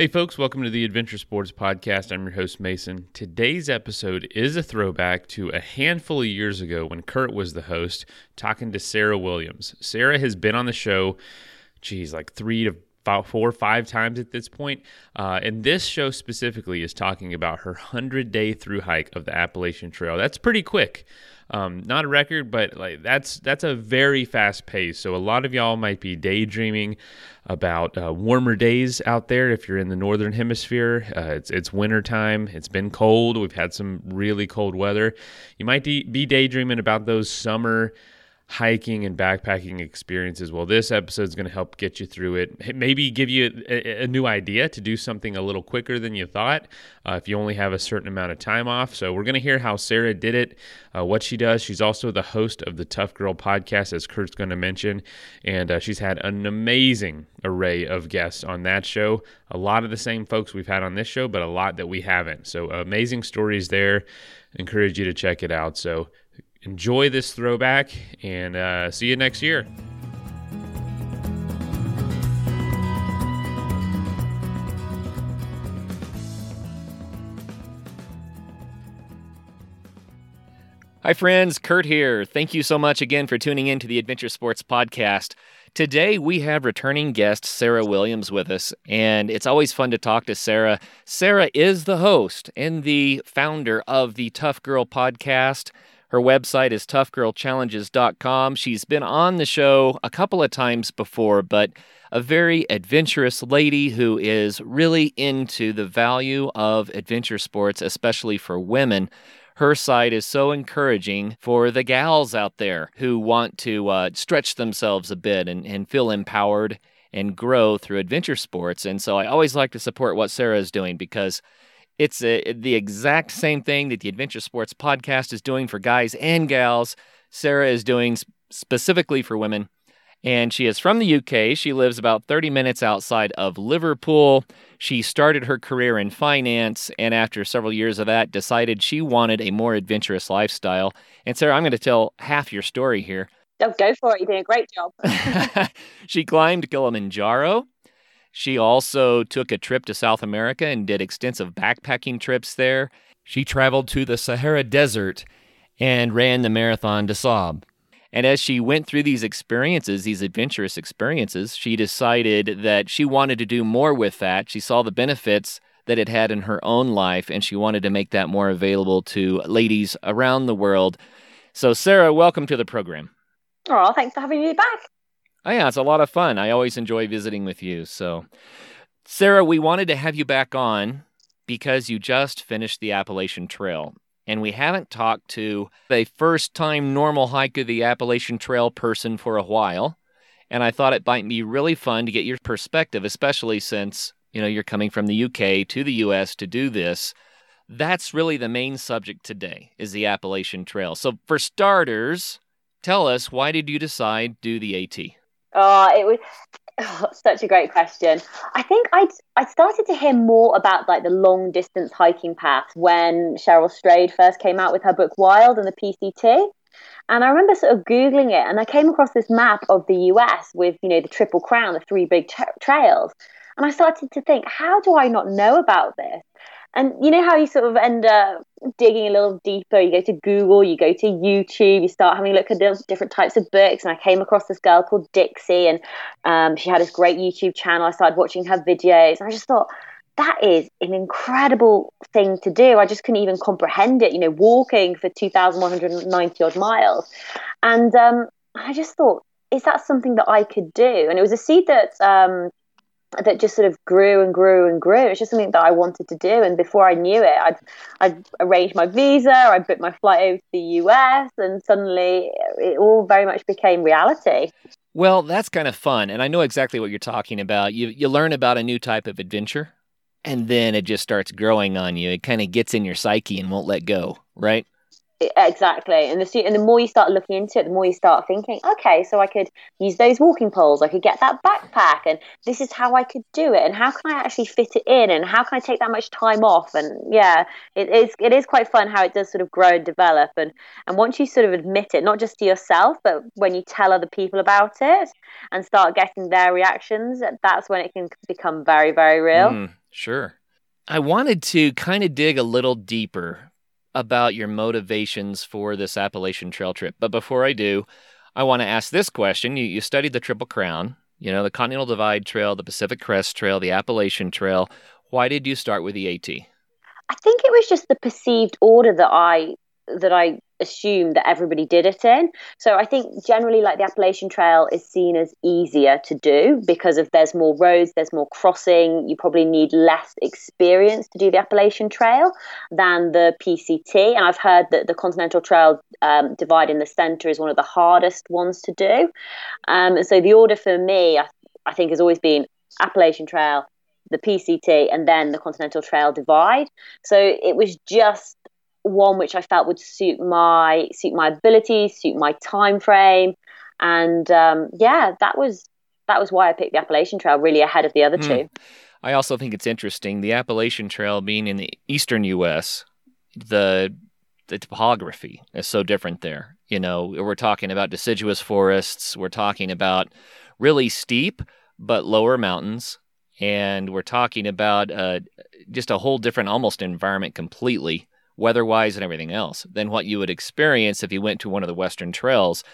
Hey, folks, welcome to the Adventure Sports Podcast. I'm your host, Mason. Today's episode is a throwback to a handful of years ago when Kurt was the host, talking to Sarah Williams. Sarah has been on the show, geez, like three to four or five times at this point. Uh, and this show specifically is talking about her 100 day through hike of the Appalachian Trail. That's pretty quick. Um, not a record, but like that's that's a very fast pace. So a lot of y'all might be daydreaming about uh, warmer days out there if you're in the northern hemisphere. Uh, it's it's winter time. It's been cold. We've had some really cold weather. You might de- be daydreaming about those summer hiking and backpacking experiences. Well, this episode is going to help get you through it. Maybe give you a, a, new idea to do something a little quicker than you thought uh, if you only have a certain amount of time off. So, we're going to hear how Sarah did it, uh, what she does. She's also the host of the Tough Girl podcast, as Kurt's going to mention. And uh, she's had an amazing array of guests on that show. A lot of the same folks we've had on this show, but a lot that we haven't. So, amazing stories there. Encourage you to check it out. So, enjoy this throwback and uh, see you next year. Hi, friends. Kurt here. Thank you so much again for tuning in to the Adventure Sports Podcast. Today, we have returning guest Sarah Williams with us, and it's always fun to talk to Sarah. Sarah is the host and the founder of the Tough Girl Podcast. Her website is toughgirlchallenges.com. She's been on the show a couple of times before, but a very adventurous lady who is really into the value of adventure sports, especially for women. Her site is so encouraging for the gals out there who want to uh, stretch themselves a bit and, and feel empowered and grow through adventure sports. And so I always like to support what Sarah is doing because it's a, the exact same thing that the Adventure Sports podcast is doing for guys and gals. Sarah is doing specifically for women. And she is from the UK. She lives about 30 minutes outside of Liverpool. She started her career in finance, and after several years of that, decided she wanted a more adventurous lifestyle. And Sarah, I'm going to tell half your story here. Oh, go for it. You're doing a great job. she climbed Kilimanjaro. She also took a trip to South America and did extensive backpacking trips there. She traveled to the Sahara Desert and ran the Marathon des Sables. And as she went through these experiences, these adventurous experiences, she decided that she wanted to do more with that. She saw the benefits that it had in her own life, and she wanted to make that more available to ladies around the world. So, Sarah, welcome to the program. Oh, thanks for having me back. Oh, yeah, it's a lot of fun. I always enjoy visiting with you. So, Sarah, we wanted to have you back on because you just finished the Appalachian Trail. And we haven't talked to a first time normal hike of the Appalachian Trail person for a while. And I thought it might be really fun to get your perspective, especially since, you know, you're coming from the UK to the US to do this. That's really the main subject today is the Appalachian Trail. So for starters, tell us why did you decide do the AT? Oh, it was oh, such a great question. I think I'd I started to hear more about like the long distance hiking paths when Cheryl Strayed first came out with her book Wild and the PCT. And I remember sort of googling it, and I came across this map of the US with you know the Triple Crown, the three big tra- trails, and I started to think, how do I not know about this? And you know how you sort of end up digging a little deeper. You go to Google, you go to YouTube, you start having a look at different types of books. And I came across this girl called Dixie, and um, she had this great YouTube channel. I started watching her videos, and I just thought that is an incredible thing to do. I just couldn't even comprehend it. You know, walking for two thousand one hundred ninety odd miles, and um, I just thought, is that something that I could do? And it was a seed that um, that just sort of grew and grew and grew. It's just something that I wanted to do, and before I knew it, I'd I'd arranged my visa, I'd booked my flight over to the US, and suddenly it all very much became reality. Well, that's kind of fun, and I know exactly what you're talking about. You you learn about a new type of adventure, and then it just starts growing on you. It kind of gets in your psyche and won't let go, right? Exactly, and the and the more you start looking into it, the more you start thinking, okay, so I could use those walking poles, I could get that backpack, and this is how I could do it, and how can I actually fit it in, and how can I take that much time off, and yeah, it is it is quite fun how it does sort of grow and develop, and and once you sort of admit it, not just to yourself, but when you tell other people about it and start getting their reactions, that's when it can become very very real. Mm. Sure. I wanted to kind of dig a little deeper about your motivations for this Appalachian Trail trip. But before I do, I want to ask this question. You, you studied the Triple Crown, you know, the Continental Divide Trail, the Pacific Crest Trail, the Appalachian Trail. Why did you start with the AT? I think it was just the perceived order that I that I assumed that everybody did it in. So I think generally, like the Appalachian Trail is seen as easier to do because of there's more roads, there's more crossing. You probably need less experience to do the Appalachian Trail than the PCT. And I've heard that the Continental Trail um, divide in the center is one of the hardest ones to do. Um, and so the order for me, I, I think, has always been Appalachian Trail, the PCT, and then the Continental Trail divide. So it was just one which I felt would suit my suit my abilities, suit my time frame, and um, yeah, that was that was why I picked the Appalachian Trail really ahead of the other mm. two. I also think it's interesting the Appalachian Trail being in the eastern U.S. the the topography is so different there. You know, we're talking about deciduous forests. We're talking about really steep but lower mountains, and we're talking about uh, just a whole different, almost environment completely weather wise and everything else, than what you would experience if you went to one of the Western trails.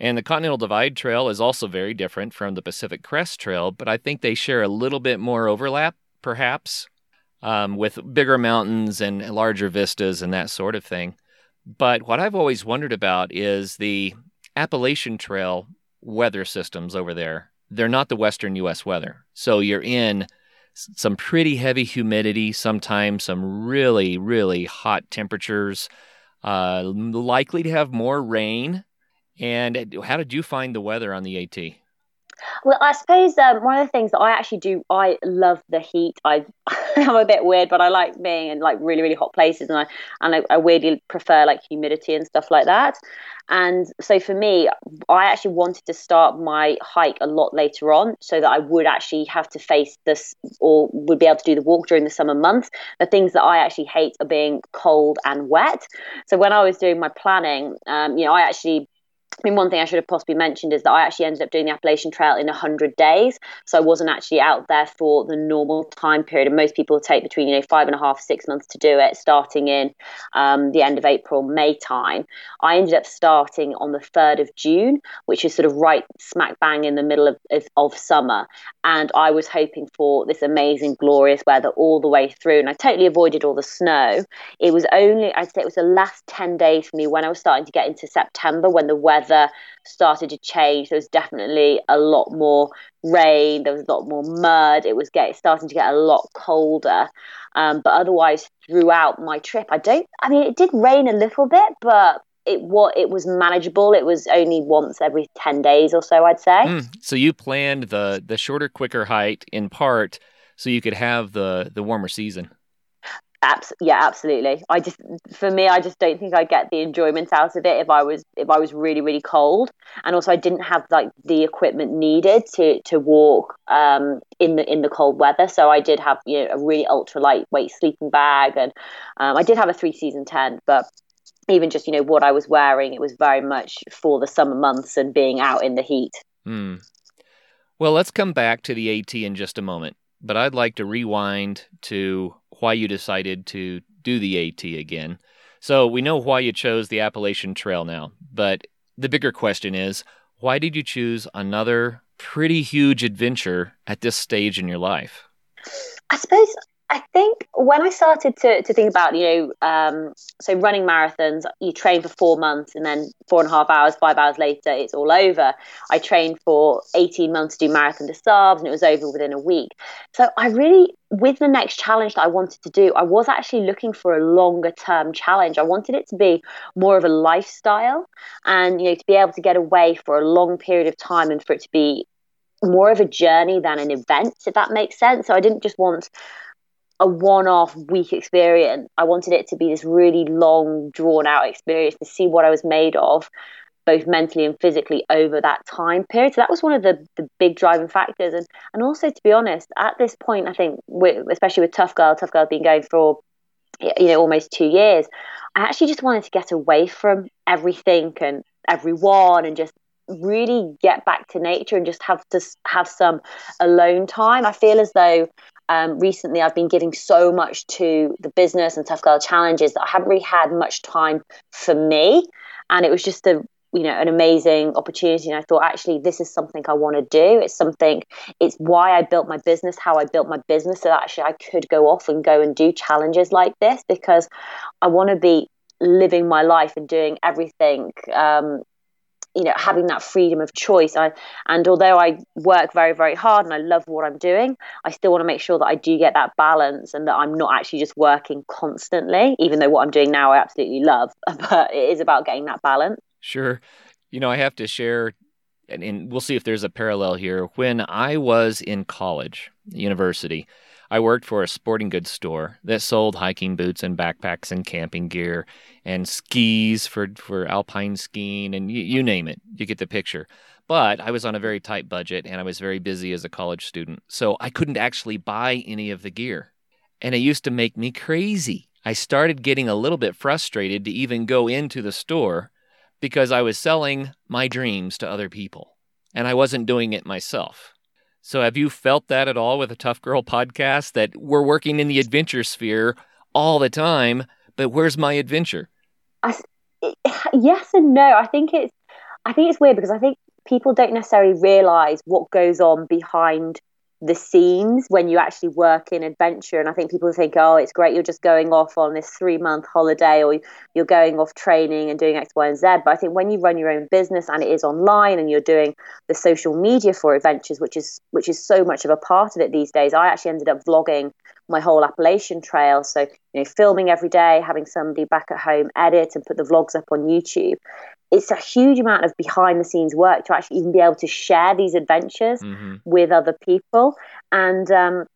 And the Continental Divide Trail is also very different from the Pacific Crest Trail, but I think they share a little bit more overlap, perhaps, um, with bigger mountains and larger vistas and that sort of thing. But what I've always wondered about is the Appalachian Trail weather systems over there. They're not the Western U.S. weather. So you're in some pretty heavy humidity, sometimes some really, really hot temperatures, uh, likely to have more rain. And how did you find the weather on the AT? Well, I suppose um, one of the things that I actually do, I love the heat. I, I'm a bit weird, but I like being in like really, really hot places, and I and I, I weirdly prefer like humidity and stuff like that. And so for me, I actually wanted to start my hike a lot later on so that I would actually have to face this or would be able to do the walk during the summer months. The things that I actually hate are being cold and wet. So when I was doing my planning, um, you know, I actually I mean, one thing I should have possibly mentioned is that I actually ended up doing the Appalachian Trail in 100 days. So I wasn't actually out there for the normal time period. And most people take between, you know, five and a half, six months to do it, starting in um, the end of April, May time. I ended up starting on the 3rd of June, which is sort of right smack bang in the middle of, of, of summer. And I was hoping for this amazing, glorious weather all the way through. And I totally avoided all the snow. It was only, I'd say it was the last 10 days for me when I was starting to get into September when the weather weather started to change. There was definitely a lot more rain. There was a lot more mud. It was getting starting to get a lot colder. Um, but otherwise, throughout my trip, I don't. I mean, it did rain a little bit, but it what it was manageable. It was only once every ten days or so, I'd say. Mm, so you planned the the shorter, quicker hike in part so you could have the the warmer season. Abs- yeah, absolutely. I just, for me, I just don't think I'd get the enjoyment out of it if I was if I was really really cold, and also I didn't have like the equipment needed to to walk um, in the in the cold weather. So I did have you know a really ultra lightweight sleeping bag, and um, I did have a three season tent, but even just you know what I was wearing, it was very much for the summer months and being out in the heat. Mm. Well, let's come back to the AT in just a moment, but I'd like to rewind to why you decided to do the AT again. So we know why you chose the Appalachian Trail now, but the bigger question is why did you choose another pretty huge adventure at this stage in your life? I suppose I think when I started to, to think about, you know, um, so running marathons, you train for four months and then four and a half hours, five hours later, it's all over. I trained for 18 months to do Marathon des Sables and it was over within a week. So I really, with the next challenge that I wanted to do, I was actually looking for a longer term challenge. I wanted it to be more of a lifestyle and, you know, to be able to get away for a long period of time and for it to be more of a journey than an event, if that makes sense. So I didn't just want a one-off week experience. I wanted it to be this really long, drawn-out experience to see what I was made of, both mentally and physically over that time period. So that was one of the, the big driving factors. And and also to be honest, at this point, I think especially with Tough Girl, Tough Girl being going for you know almost two years. I actually just wanted to get away from everything and everyone and just really get back to nature and just have to have some alone time. I feel as though um, recently I've been giving so much to the business and Tough Girl challenges that I haven't really had much time for me. And it was just a you know an amazing opportunity and i thought actually this is something i want to do it's something it's why i built my business how i built my business so that actually i could go off and go and do challenges like this because i want to be living my life and doing everything um, you know having that freedom of choice. I, and although i work very very hard and i love what i'm doing i still want to make sure that i do get that balance and that i'm not actually just working constantly even though what i'm doing now i absolutely love but it is about getting that balance. Sure. You know i have to share and, and we'll see if there's a parallel here. When i was in college university I worked for a sporting goods store that sold hiking boots and backpacks and camping gear and skis for, for alpine skiing and you, you name it. You get the picture. But I was on a very tight budget and I was very busy as a college student. So I couldn't actually buy any of the gear. And it used to make me crazy. I started getting a little bit frustrated to even go into the store because I was selling my dreams to other people and I wasn't doing it myself. So, have you felt that at all with a Tough Girl podcast that we're working in the adventure sphere all the time, but where's my adventure? I, yes and no. I think it's I think it's weird because I think people don't necessarily realize what goes on behind the scenes when you actually work in adventure. And I think people think, oh, it's great, you're just going off on this three month holiday or you're going off training and doing X, Y, and Z. But I think when you run your own business and it is online and you're doing the social media for adventures, which is which is so much of a part of it these days, I actually ended up vlogging my whole Appalachian trail. So, you know, filming every day, having somebody back at home edit and put the vlogs up on YouTube it's a huge amount of behind the scenes work to actually even be able to share these adventures mm-hmm. with other people and um,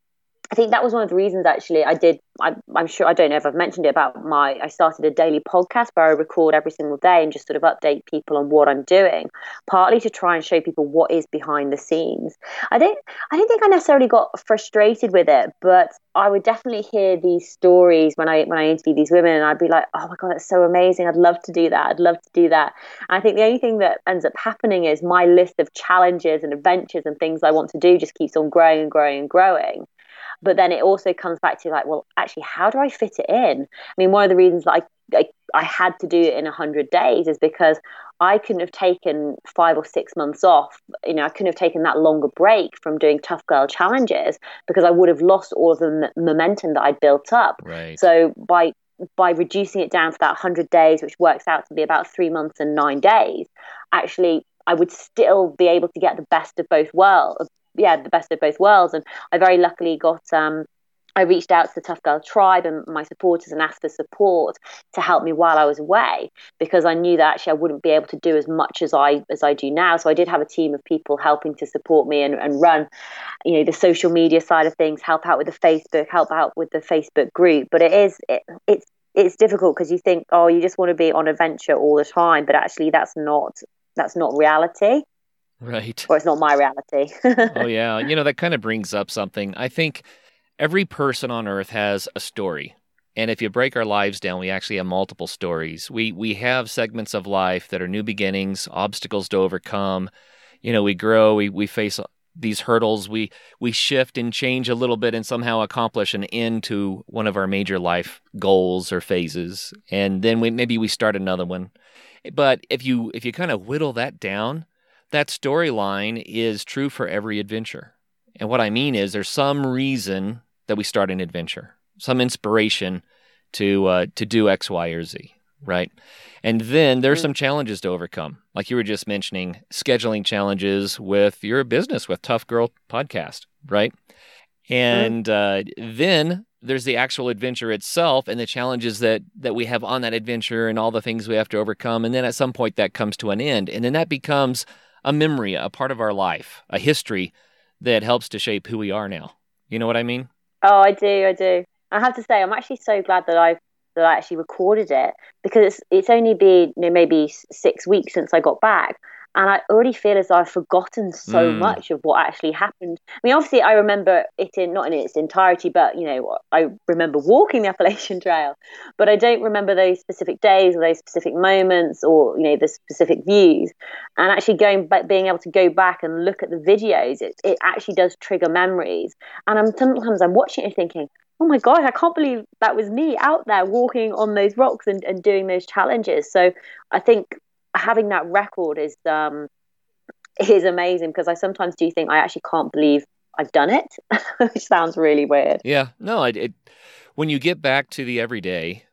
I think that was one of the reasons actually I did. I, am sure I don't know if I've mentioned it about my. I started a daily podcast where I record every single day and just sort of update people on what I'm doing, partly to try and show people what is behind the scenes. I don't. I don't think I necessarily got frustrated with it, but I would definitely hear these stories when I when I interview these women, and I'd be like, oh my god, that's so amazing! I'd love to do that. I'd love to do that. And I think the only thing that ends up happening is my list of challenges and adventures and things I want to do just keeps on growing and growing and growing but then it also comes back to like well actually how do i fit it in? I mean one of the reasons that i i, I had to do it in 100 days is because i couldn't have taken five or six months off. You know i couldn't have taken that longer break from doing tough girl challenges because i would have lost all of the m- momentum that i'd built up. Right. so by by reducing it down to that 100 days which works out to be about three months and nine days actually I would still be able to get the best of both worlds, yeah, the best of both worlds. And I very luckily got um, I reached out to the Tough Girl tribe and my supporters and asked for support to help me while I was away because I knew that actually I wouldn't be able to do as much as I as I do now. So I did have a team of people helping to support me and, and run, you know, the social media side of things, help out with the Facebook, help out with the Facebook group. But it is it, it's it's difficult because you think, oh, you just want to be on adventure all the time, but actually that's not that's not reality. Right. Or it's not my reality. oh, yeah. You know, that kind of brings up something. I think every person on earth has a story. And if you break our lives down, we actually have multiple stories. We we have segments of life that are new beginnings, obstacles to overcome. You know, we grow, we we face these hurdles, we we shift and change a little bit and somehow accomplish an end to one of our major life goals or phases. And then we maybe we start another one. But if you if you kind of whittle that down, that storyline is true for every adventure. And what I mean is there's some reason that we start an adventure, some inspiration to uh, to do X, Y, or Z, right? And then there's some challenges to overcome, like you were just mentioning, scheduling challenges with your business with Tough Girl Podcast, right? And uh, then there's the actual adventure itself and the challenges that that we have on that adventure and all the things we have to overcome. And then at some point that comes to an end, and then that becomes a memory, a part of our life, a history that helps to shape who we are now. You know what I mean? Oh, I do. I do. I have to say, I'm actually so glad that I've that I actually recorded it because it's it's only been you know, maybe six weeks since I got back, and I already feel as though I've forgotten so mm. much of what actually happened. I mean, obviously, I remember it in not in its entirety, but you know, I remember walking the Appalachian Trail, but I don't remember those specific days or those specific moments or you know the specific views. And actually, going back, being able to go back and look at the videos, it, it actually does trigger memories. And I'm sometimes I'm watching it thinking, oh my god, I can't believe that was me out there walking on those rocks and, and doing those challenges. So I think having that record is um, is amazing because I sometimes do think I actually can't believe I've done it, which sounds really weird. Yeah, no, it, it, when you get back to the everyday,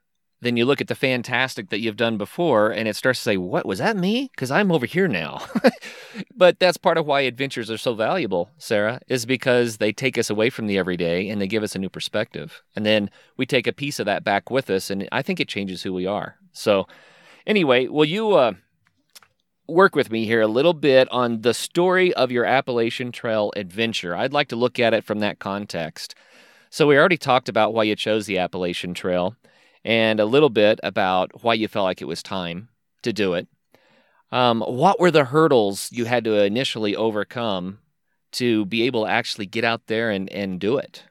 then you look at the fantastic that you've done before, and it starts to say, "What was that me?" Because I'm over here now. but that's part of why adventures are so valuable, Sarah, is because they take us away from the everyday and they give us a new perspective, and then we take a piece of that back with us, and I think it changes who we are. So, anyway, will you? Uh, work with me here a little bit on the story of your Appalachian Trail adventure. I'd like to look at it from that context. So, we already talked about why you chose the Appalachian Trail and a little bit about why you felt like it was time to do it. Um, what were the hurdles you had to initially overcome to be able to actually get out there and, and do it?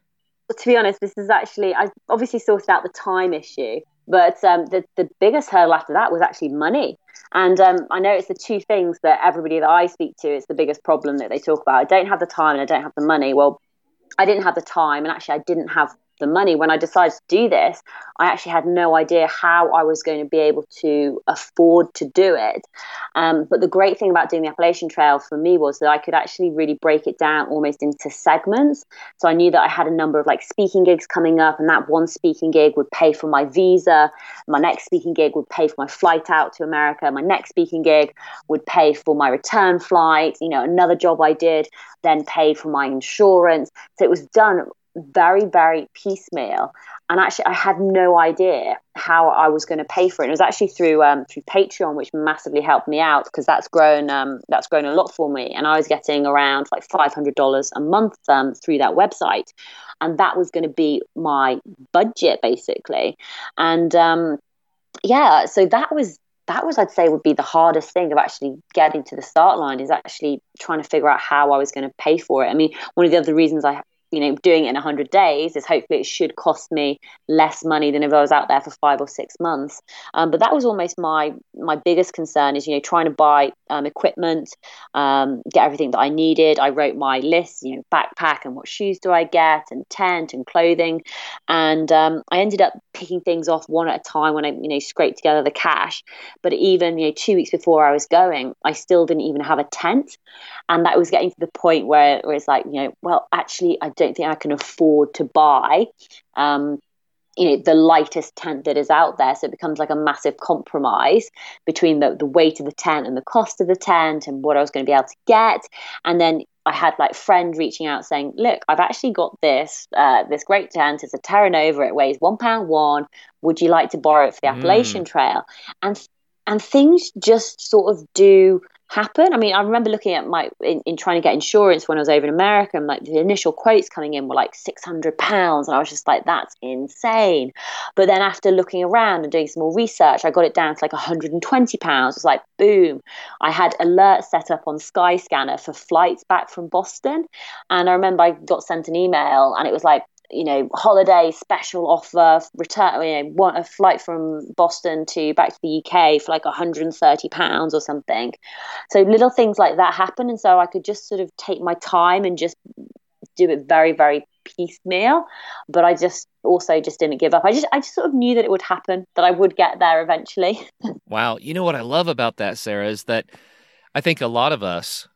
To be honest, this is actually, I obviously sorted out the time issue, but um, the, the biggest hurdle after that was actually money. And um, I know it's the two things that everybody that I speak to, it's the biggest problem that they talk about. I don't have the time and I don't have the money. Well, I didn't have the time, and actually, I didn't have the money. When I decided to do this, I actually had no idea how I was going to be able to afford to do it. Um, but the great thing about doing the Appalachian Trail for me was that I could actually really break it down almost into segments. So I knew that I had a number of like speaking gigs coming up, and that one speaking gig would pay for my visa. My next speaking gig would pay for my flight out to America. My next speaking gig would pay for my return flight. You know, another job I did then paid for my insurance. So it was done very, very piecemeal. And actually, I had no idea how I was going to pay for it. it was actually through um, through Patreon, which massively helped me out because that's grown um, that's grown a lot for me. And I was getting around like five hundred dollars a month um, through that website, and that was going to be my budget basically. And um, yeah, so that was that was I'd say would be the hardest thing of actually getting to the start line is actually trying to figure out how I was going to pay for it. I mean, one of the other reasons I you know doing it in 100 days is hopefully it should cost me less money than if i was out there for five or six months. Um, but that was almost my my biggest concern is you know trying to buy um, equipment um, get everything that i needed. I wrote my list you know backpack and what shoes do i get and tent and clothing. And um, i ended up picking things off one at a time when i you know scraped together the cash. But even you know two weeks before i was going i still didn't even have a tent. And that was getting to the point where, where it's like you know well actually i don't think I can afford to buy. Um, you know the lightest tent that is out there. So it becomes like a massive compromise between the, the weight of the tent and the cost of the tent and what i was going to be able to get. And then i had like friend reaching out saying look i've actually got this uh, this great tent. It's a terra nova. It weighs one pound one. Would you like to borrow it for the mm. appalachian trail? And and things just sort of do happen. I mean, I remember looking at my in, in, trying to get insurance when I was over in America, and like the initial quotes coming in were like six hundred pounds, and I was just like, that's insane. But then after looking around and doing some more research, I got it down to like one hundred and twenty pounds. It was like, boom! I had alerts set up on Skyscanner for flights back from Boston, and I remember I got sent an email, and it was like you know, holiday special offer, return, you know, want a flight from Boston to back to the UK for like 130 pounds or something. So little things like that happen, and so I could just sort of take my time and just do it very, very piecemeal. But I just also just didn't give up. I just, I just sort of knew that it would happen, that I would get there eventually. wow, you know what I love about that, Sarah, is that I think a lot of us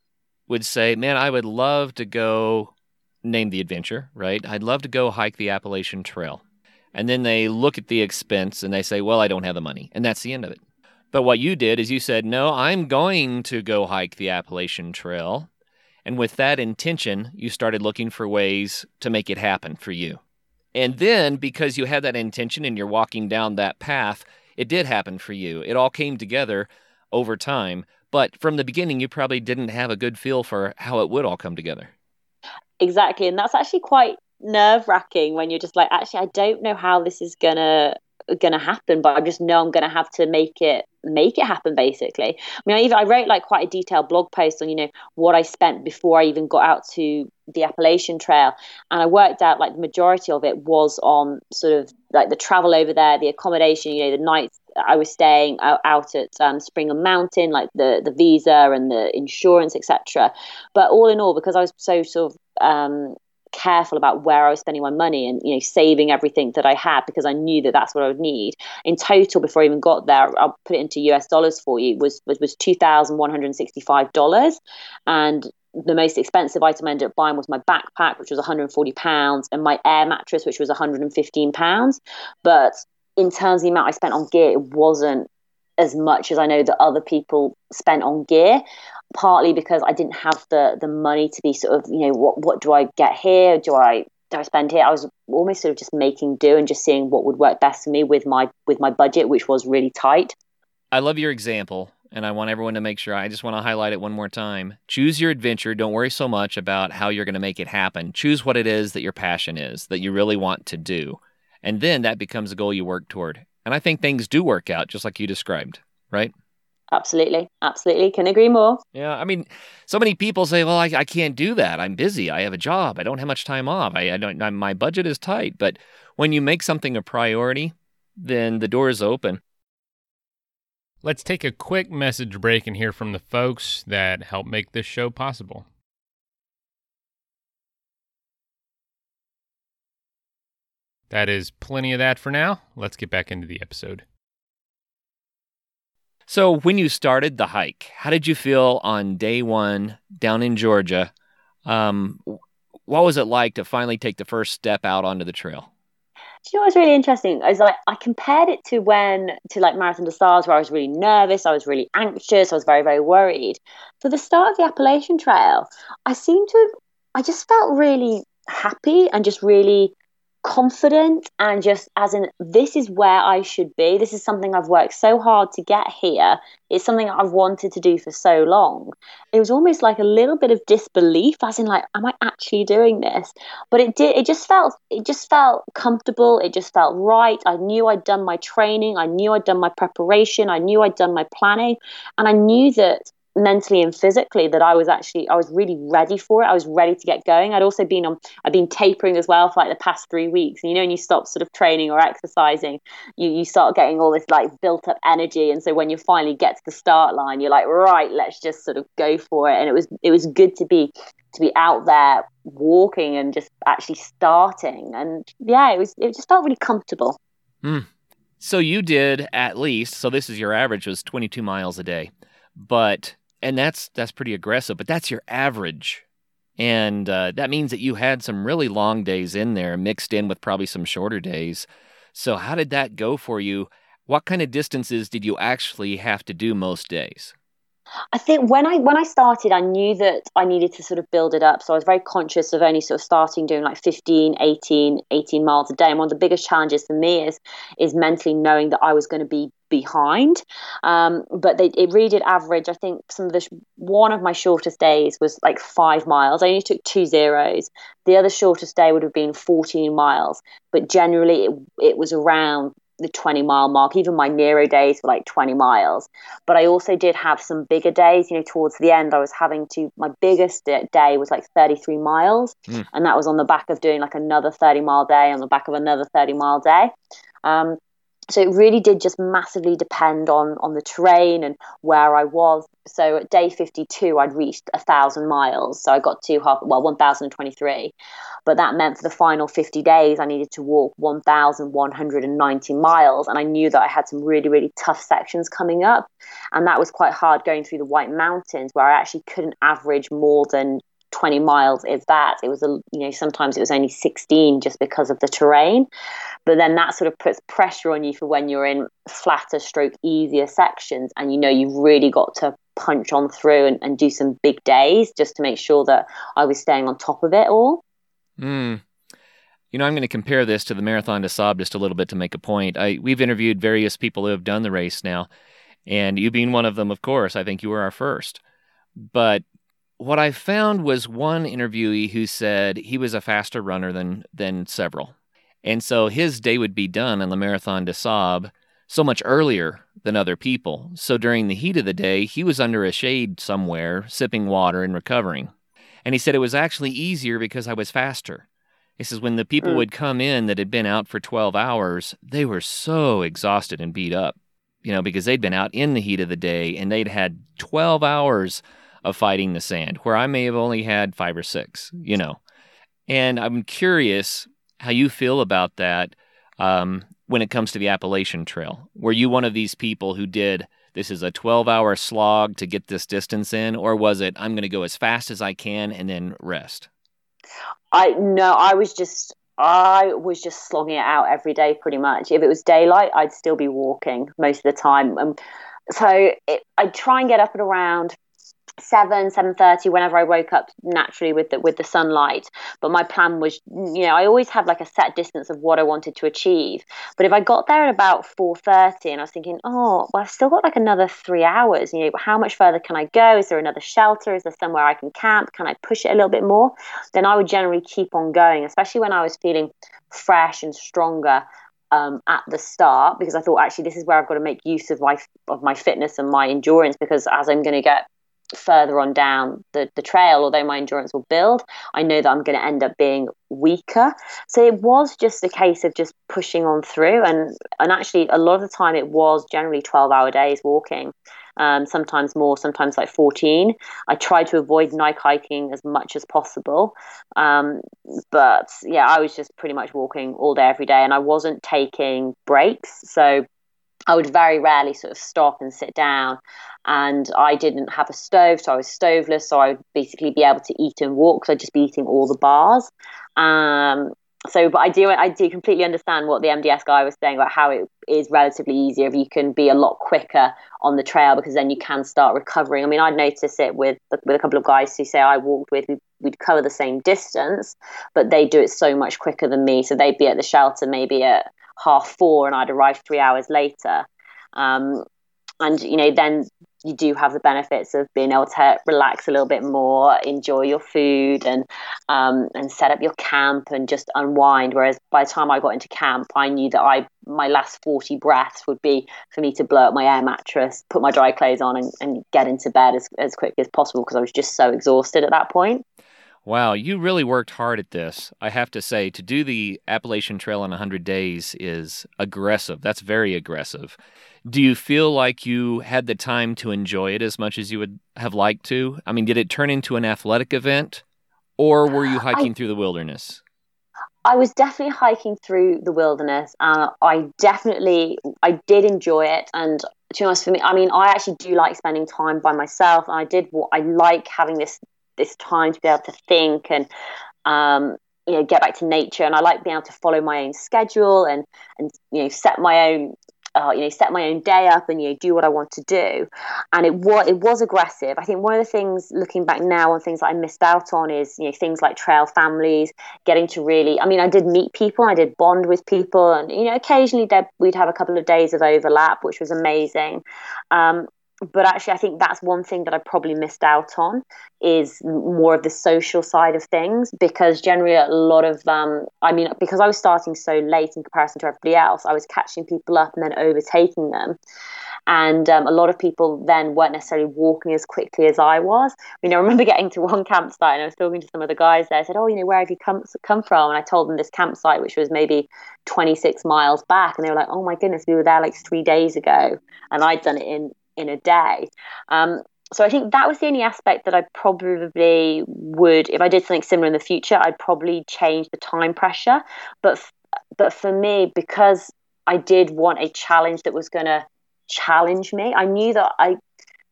would say, "Man, I would love to go." Name the adventure, right? I'd love to go hike the Appalachian Trail. And then they look at the expense and they say, well, I don't have the money. And that's the end of it. But what you did is you said, no, I'm going to go hike the Appalachian Trail. And with that intention, you started looking for ways to make it happen for you. And then, because you had that intention and you're walking down that path, it did happen for you. It all came together over time. But from the beginning, you probably didn't have a good feel for how it would all come together. Exactly. And that's actually quite nerve wracking when you're just like, actually, I don't know how this is going to to happen, but I just know I'm to have to make it make it happen basically i mean i even i wrote like quite a detailed blog post on you know what i spent before i even got out to the appalachian trail and i worked out like the majority of it was on sort of like the travel over there the accommodation you know the nights I was staying out at um, Springer Mountain, like the the visa and the insurance, etc. But all in all, because I was so sort of um, careful about where I was spending my money and you know saving everything that I had because I knew that that's what I would need. In total, before I even got there, I'll put it into US dollars for you was was, was two thousand one hundred sixty five dollars, and the most expensive item I ended up buying was my backpack, which was 140 pounds, and my air mattress, which was 115 pounds. But in terms of the amount I spent on gear, it wasn't as much as I know that other people spent on gear. Partly because I didn't have the the money to be sort of you know what what do I get here? Do I do I spend here? I was almost sort of just making do and just seeing what would work best for me with my with my budget, which was really tight. I love your example, and I want everyone to make sure. I just want to highlight it one more time. Choose your adventure. Don't worry so much about how you're going to make it happen. Choose what it is that your passion is that you really want to do, and then that becomes a goal you work toward. And I think things do work out just like you described, right? Absolutely. Absolutely. Can agree more. Yeah. I mean, so many people say, well, I, I can't do that. I'm busy. I have a job. I don't have much time off. I, I don't, I, my budget is tight. But when you make something a priority, then the door is open. Let's take a quick message break and hear from the folks that help make this show possible. That is plenty of that for now. Let's get back into the episode. So, when you started the hike, how did you feel on day one down in Georgia? Um, what was it like to finally take the first step out onto the trail? Do you know what's really interesting? I was like, I compared it to when to like Marathon des Stars, where I was really nervous, I was really anxious, I was very, very worried. For the start of the Appalachian Trail, I seemed to, I just felt really happy and just really confident and just as in this is where I should be. This is something I've worked so hard to get here. It's something I've wanted to do for so long. It was almost like a little bit of disbelief, as in like, am I actually doing this? But it did. It just felt. It just felt comfortable. It just felt right. I knew I'd done my training. I knew I'd done my preparation. I knew I'd done my planning, and I knew that mentally and physically that I was actually I was really ready for it. I was ready to get going. I'd also been on I'd been tapering as well for like the past three weeks. And you know, when you stop sort of training or exercising, you you start getting all this like built up energy. And so when you finally get to the start line, you're like, right, let's just sort of go for it. And it was it was good to be to be out there walking and just actually starting. And yeah, it was it just felt really comfortable. Mm. So you did at least so this is your average was 22 miles a day. But and that's that's pretty aggressive, but that's your average. And uh, that means that you had some really long days in there mixed in with probably some shorter days. So, how did that go for you? What kind of distances did you actually have to do most days? I think when I when I started, I knew that I needed to sort of build it up. So I was very conscious of only sort of starting doing like 15, 18, 18 miles a day. And one of the biggest challenges for me is is mentally knowing that I was going to be behind. Um, but they, it really did average. I think some of the one of my shortest days was like five miles. I only took two zeros. The other shortest day would have been 14 miles. But generally, it, it was around the 20 mile mark. Even my Nero days were like 20 miles. But I also did have some bigger days. You know, towards the end, I was having to, my biggest day was like 33 miles. Mm. And that was on the back of doing like another 30 mile day, on the back of another 30 mile day. Um, so it really did just massively depend on on the terrain and where I was. So at day 52, I'd reached a thousand miles. So I got to half well 1,023, but that meant for the final 50 days, I needed to walk 1,190 miles, and I knew that I had some really really tough sections coming up, and that was quite hard going through the White Mountains, where I actually couldn't average more than 20 miles is that it was a you know sometimes it was only 16 just because of the terrain but then that sort of puts pressure on you for when you're in flatter stroke easier sections and you know you've really got to punch on through and, and do some big days just to make sure that i was staying on top of it all mm. You know, I'm going to compare this to the Marathon des Sables just a little bit to make a point. I, we've interviewed various people who have done the race now, and you being one of them, of course. I think you were our first. But what I found was one interviewee who said he was a faster runner than than several. And so his day would be done on the Marathon des Sables so much earlier than other people. So during the heat of the day, he was under a shade somewhere, sipping water and recovering. And he said it was actually easier because I was faster. He says when the people mm. would come in that had been out for 12 hours, they were so exhausted and beat up, you know, because they'd been out in the heat of the day and they'd had 12 hours of fighting the sand, where I may have only had five or six, you know. And I'm curious how you feel about that um, when it comes to the Appalachian Trail. Were you one of these people who did this is a 12 hour slog to get this distance in, or was it I'm going to go as fast as I can and then rest? I no, I was just I was just slogging it out every day pretty much. If it was daylight, I'd still be walking most of the time. Um, so it, I'd try and get up at around seven seven thirty whenever I woke up naturally with the with the sunlight. But my plan was, you know, I always had like a set distance of what I wanted to achieve. But if I got there at about four thirty and I was thinking, oh, well, I've still got like another three hours. You know, how much further can I go? Is there another shelter? Is there somewhere I can camp? Can I push it a little bit more? Then I would generally keep on going, especially when I was feeling fresh and stronger. Um, at the start because I thought actually this is where I've got to make use of my of my fitness and my endurance because as I'm going to get further on down the, the trail, although my endurance will build, I know that I'm going to end up being weaker. So it was just a case of just pushing on through. And, and actually, a lot of the time, it was generally 12 hour days walking. Um, sometimes more, sometimes like 14. I tried to avoid night hiking as much as possible. Um, but yeah, I was just pretty much walking all day, every day, and I wasn't taking breaks. So I would very rarely sort of stop and sit down and I didn't have a stove, so I was stoveless. So I would basically be able to eat and walk. So I'd just be eating all the bars. Um, so, but I do, I do completely understand what the MDS guy was saying about how it is relatively easier if you can be a lot quicker on the trail because then you can start recovering. I mean, I'd notice it with with a couple of guys who say I walked with. We, we'd cover the same distance, but they do it so much quicker than me. So they'd be at the shelter maybe at half four, and I'd arrive three hours later. Um, and you know, then you do have the benefits of being able to relax a little bit more, enjoy your food, and um, and set up your camp and just unwind. Whereas by the time I got into camp, I knew that I my last forty breaths would be for me to blow up my air mattress, put my dry clothes on, and, and get into bed as as quickly as possible because I was just so exhausted at that point. Wow, you really worked hard at this. I have to say, to do the Appalachian Trail in 100 days is aggressive. That's very aggressive. Do you feel like you had the time to enjoy it as much as you would have liked to? I mean, did it turn into an athletic event or were you hiking I, through the wilderness? I was definitely hiking through the wilderness. Uh, I definitely, I did enjoy it. And to be honest, for me, I mean, I actually do like spending time by myself. And I did, what I like having this this time to be able to think and um, you know get back to nature. And i like being able to follow my own schedule and and you know set my own uh, you know set my own day up and you know do what I want to do. And it was it was aggressive. I think one of the things looking back now on things that I missed out on is you know things like trail families getting to really I mean I did meet people I did bond with people and you know occasionally we'd have a couple of days of overlap which was amazing. Um, but actually i think that's one thing that i probably missed out on is more of the social side of things because generally a lot of um, i mean because i was starting so late in comparison to everybody else i was catching people up and then overtaking them and um, a lot of people then weren't necessarily walking as quickly as I was. I mean, I remember getting to one campsite and I was talking to some of the guys there. I said, "Oh, you know, where have you come come from?" And I told them this campsite, which was maybe 26 miles back, and they were like, "Oh my goodness, we were there like three days ago," and I'd done it in in a day. Um, so I think that was the only aspect that I probably would, if I did something similar in the future, I'd probably change the time pressure. But but for me, because I did want a challenge that was going to challenge me, I knew that I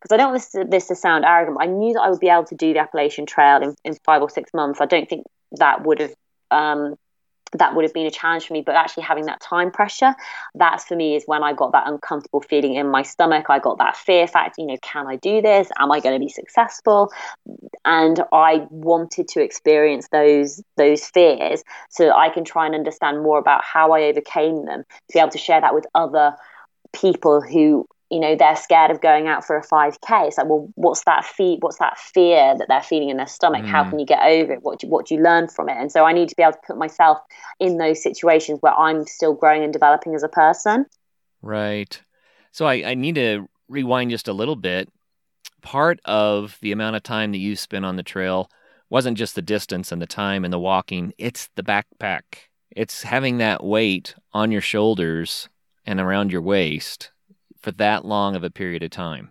because I don't want this, to sound arrogant, I knew that I would be able to do the Appalachian Trail in, in five or six months. I don't think that would have um, that would have been a challenge for me but actually having that time pressure that's for me is when i got that uncomfortable feeling in my stomach. I got that fear factor you know can i do this? Am i going to be successful? And i wanted to experience those those fears so i can try and understand more about how i overcame them to be able to share that with other people who you know they're scared of going out for a 5k it's like well what's that fear what's that fear that they're feeling in their stomach? Mm. how can you get over it? What do, what do you learn from it? And so i need to be able to put myself in those situations where i'm still growing and developing as a person. Right. So i, I need to rewind just a little bit. Part of the amount of time that you spent on the trail wasn't just the distance and the time and the walking it's the backpack. It's having that weight on your shoulders and around your waist for that long of a period of time.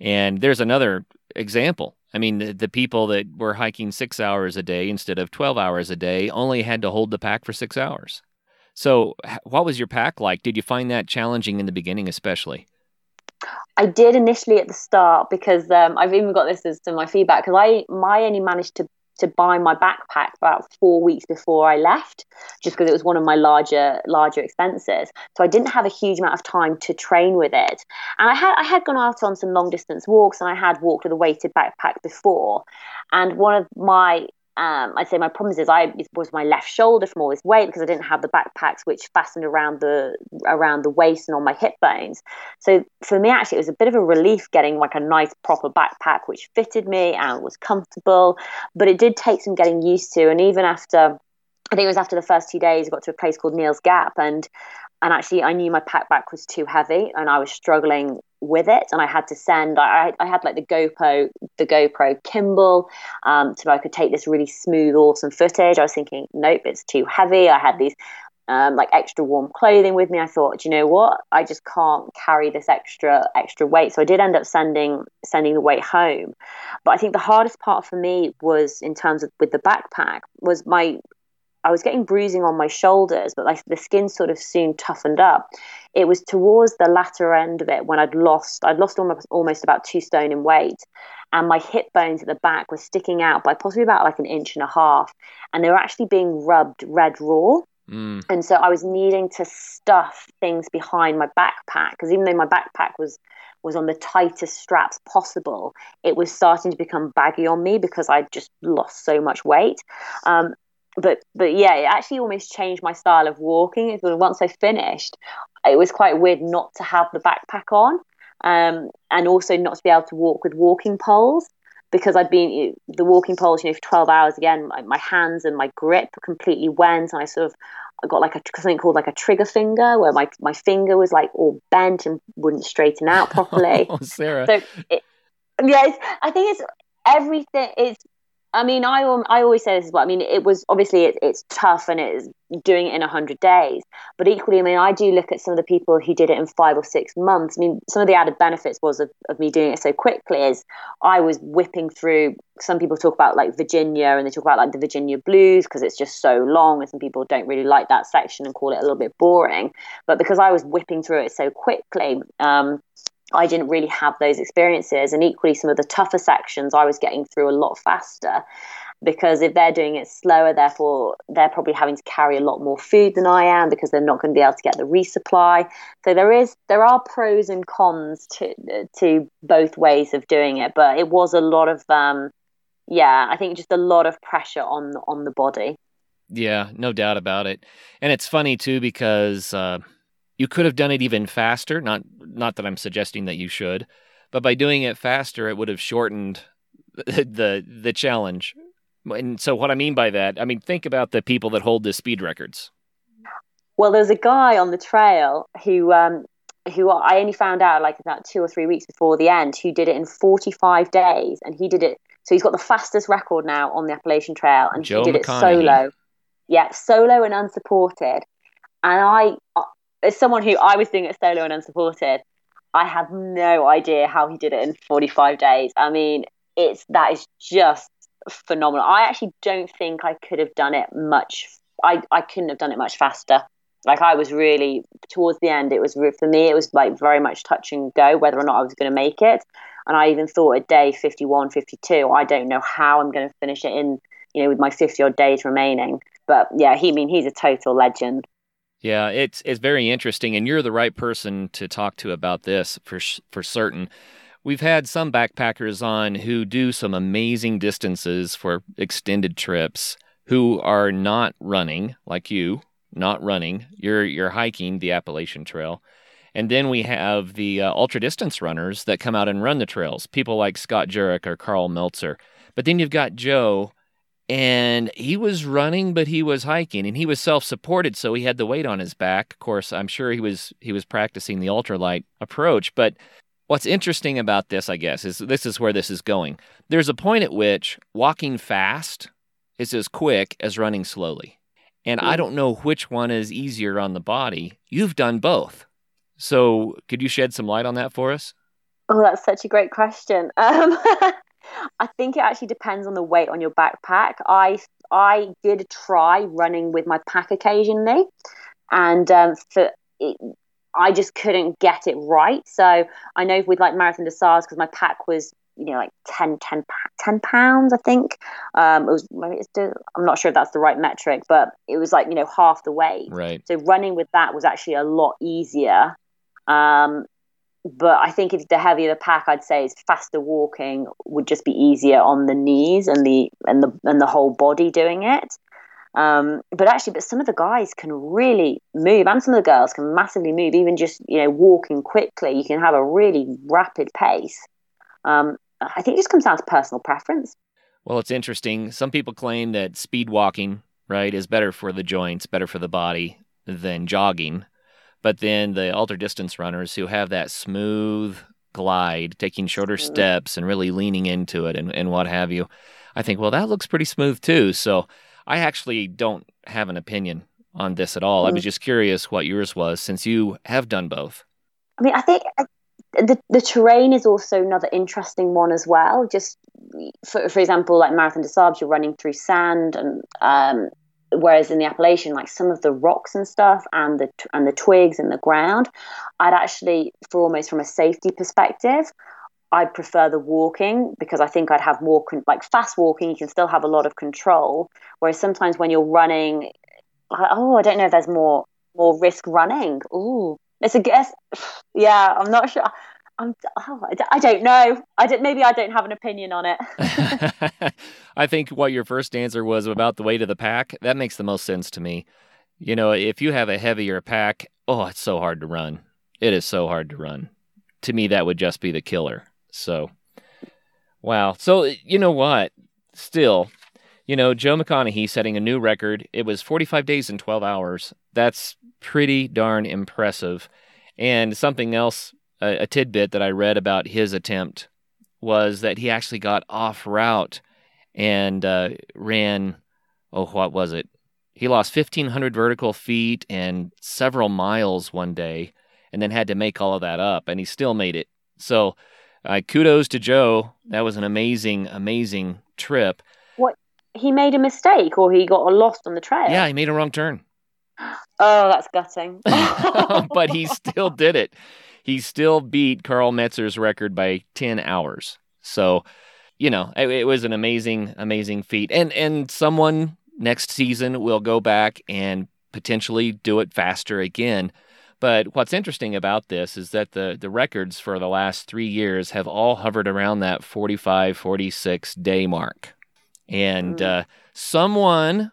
And there's another example. I mean, the, the, people that were hiking six hours a day instead of 12 hours a day only had to hold the pack for six hours. So, what was your pack like? Did you find that challenging in the beginning, especially? I did initially at the start because um, I've even got this as to my feedback because I my only managed to to buy my backpack about four weeks before I left, just because it was one of my larger larger expenses. So I didn't have a huge amount of time to train with it. And I had I had gone out on some long distance walks, and I had walked with a weighted backpack before. And one of my um, I'd say my problems is I was my left shoulder from all this weight because I didn't have the backpacks which fastened around the around the waist and on my hip bones. So for me, actually, it was a bit of a relief getting like a nice proper backpack which fitted me and was comfortable. But it did take some getting used to, and even after. I think it was after the first two days, I got to a place called Neels Gap, and and actually I knew my packback was too heavy, and I was struggling with it. And I had to send I, I had like the GoPro the GoPro gimbal um, so I could take this really smooth awesome footage. I was thinking nope it's too heavy. I had these um, like extra warm clothing with me. I thought you know what? I just can't carry this extra extra weight. So I did end up sending sending the weight home. But I think the hardest part for me was in terms of with the backpack was my I was getting bruising on my shoulders, but like the skin sort of soon toughened up. It was towards the latter end of it when I'd lost, I'd lost almost, almost about two stone in weight, and my hip bones at the back were sticking out by possibly about like an inch and a half, and they were actually being rubbed red raw. Mm. And so I was needing to stuff things behind my backpack because even though my backpack was was on the tightest straps possible, it was starting to become baggy on me because I'd just lost so much weight. Um, but but yeah, it actually almost changed my style of walking. Once I finished, it was quite weird not to have the backpack on, um, and also not to be able to walk with walking poles because I'd been the walking poles, you know, for twelve hours. Again, my, my hands and my grip completely went, and I sort of I got like a something called like a trigger finger, where my my finger was like all bent and wouldn't straighten out properly. oh, Sarah. So it, yeah, I think it's everything. It's I mean, I I always say this as well. I mean, it was obviously it, it's tough and it's doing it in hundred days, but equally, I mean, I do look at some of the people who did it in five or six months. I mean, some of the added benefits was of, of me doing it so quickly is I was whipping through. Some people talk about like Virginia and they talk about like the Virginia Blues because it's just so long, and some people don't really like that section and call it a little bit boring. But because I was whipping through it so quickly. Um, I didn't really have those experiences. And equally, some of the tougher sections I was getting through a lot faster because if they're doing it slower, therefore they're probably having to carry a lot more food than I am because they're not going to be able to get the resupply. So there is there are pros and cons to to both ways of doing it, but it was a lot of um, yeah, I think just a lot of pressure on on the body. Yeah, no doubt about it. And it's funny too because. Uh you could have done it even faster. Not not that I'm suggesting that you should, but by doing it faster, it would have shortened the the, the challenge. And so, what I mean by that, I mean think about the people that hold the speed records. Well, there's a guy on the trail who um, who I only found out like about two or three weeks before the end, who did it in 45 days, and he did it. So he's got the fastest record now on the Appalachian Trail, and Joe he did it solo. Yeah, solo and unsupported. And I, as someone who I was doing it solo and unsupported, I have no idea how he did it in 45 days. I mean, it's that is just phenomenal. I actually don't think I could have done it much. I, I couldn't have done it much faster. Like I was really towards the end. It was for me. It was like very much touch and go whether or not I was going to make it. And I even thought at day 51, 52, I don't know how I'm going to finish it in. You know, with my 50 odd days remaining. But yeah, he I mean he's a total legend. Yeah, it's it's very interesting, and you're the right person to talk to about this for for certain. We've had some backpackers on who do some amazing distances for extended trips, who are not running like you, not running. You're you're hiking the Appalachian Trail, And then we have the uh, ultra distance runners that come out and run the trails, people like Scott Jurek or Karl Meltzer. But then you've got Joe, and he was running, but he was hiking, and he was self supported, so he had the weight on his back. Of course, I'm sure he was he was practicing the ultralight approach. But what's interesting about this, I guess, is this is where this is going. There's a point at which walking fast is as quick as running slowly. And I don't know which one is easier on the body. You've done both. So, could you shed some light on that for us? Oh, that's such a great question. Um, I think it actually depends on the weight on your backpack. I I did try running with my pack occasionally, and um, for it, I just couldn't get it right. So I know with like Marathon des Sables because my pack was you know like 10, 10, 10 pounds I think. Um, it was maybe it's I'm not sure if that's the right metric, but it was like you know half the weight. Right. So running with that was actually a lot easier. Um, but I think if the heavier the pack, I'd say is faster walking would just be easier on the knees and the and the and the whole body doing it. Um, but actually, but some of the guys can really move, and some of the girls can massively move. Even just you know walking quickly, you can have a really rapid pace. Um, I think it just comes down to personal preference. Well, it's interesting. Some people claim that speed walking, right, is better for the joints, better for the body than jogging. But then the ultra distance runners who have that smooth glide, taking shorter mm-hmm. steps and really leaning into it and, and what have you, I think, well, that looks pretty smooth too. So I actually don't have an opinion on this at all. Mm. I was mm. just curious what yours was since you have done both. I mean, I think uh, the, the terrain is also another interesting one as well. Just for, for example, like Marathon des Sables, you're running through sand and um, whereas in the Appalachian, like some of the rocks and stuff and the and the twigs and the ground, I'd actually, for almost from a safety perspective, I'd prefer the walking because I think I'd have more con- like fast walking. You can still have a lot of control, whereas sometimes when you're running, oh, I don't know if there's more more risk running. Ooh, it's a guess. Yeah, I'm not sure. I'm, oh, I don't know. I don't, maybe I don't have an opinion on it. I think what your first answer was about the weight of the pack. That makes the most sense to me. You know, if you have a heavier pack, oh, it's so hard to run. It is so hard to run. To me, that would just be the killer. So, wow. So, you know what? Still, you know, Joe McConaughy setting a new record. It was 45 days and 12 hours. That's pretty darn impressive. And something else a, a tidbit that I read about his attempt was that he actually got off route and uh, ran, oh, what was it? He lost 1,500 vertical feet and several miles one day and then had to make all of that up, and he still made it. So, uh, kudos to Joe. That was an amazing, amazing trip. What? He made a mistake or he got lost on the trail? Yeah, he made a wrong turn. Oh, that's gutting. but he still did it he still beat Karl Meltzer's record by 10 hours. So, you know, it, it, was an amazing, amazing feat. And and someone next season will go back and potentially do it faster again. But what's interesting about this is that the, the records for the last three years have all hovered around that 45, 46 day mark. And mm. uh, someone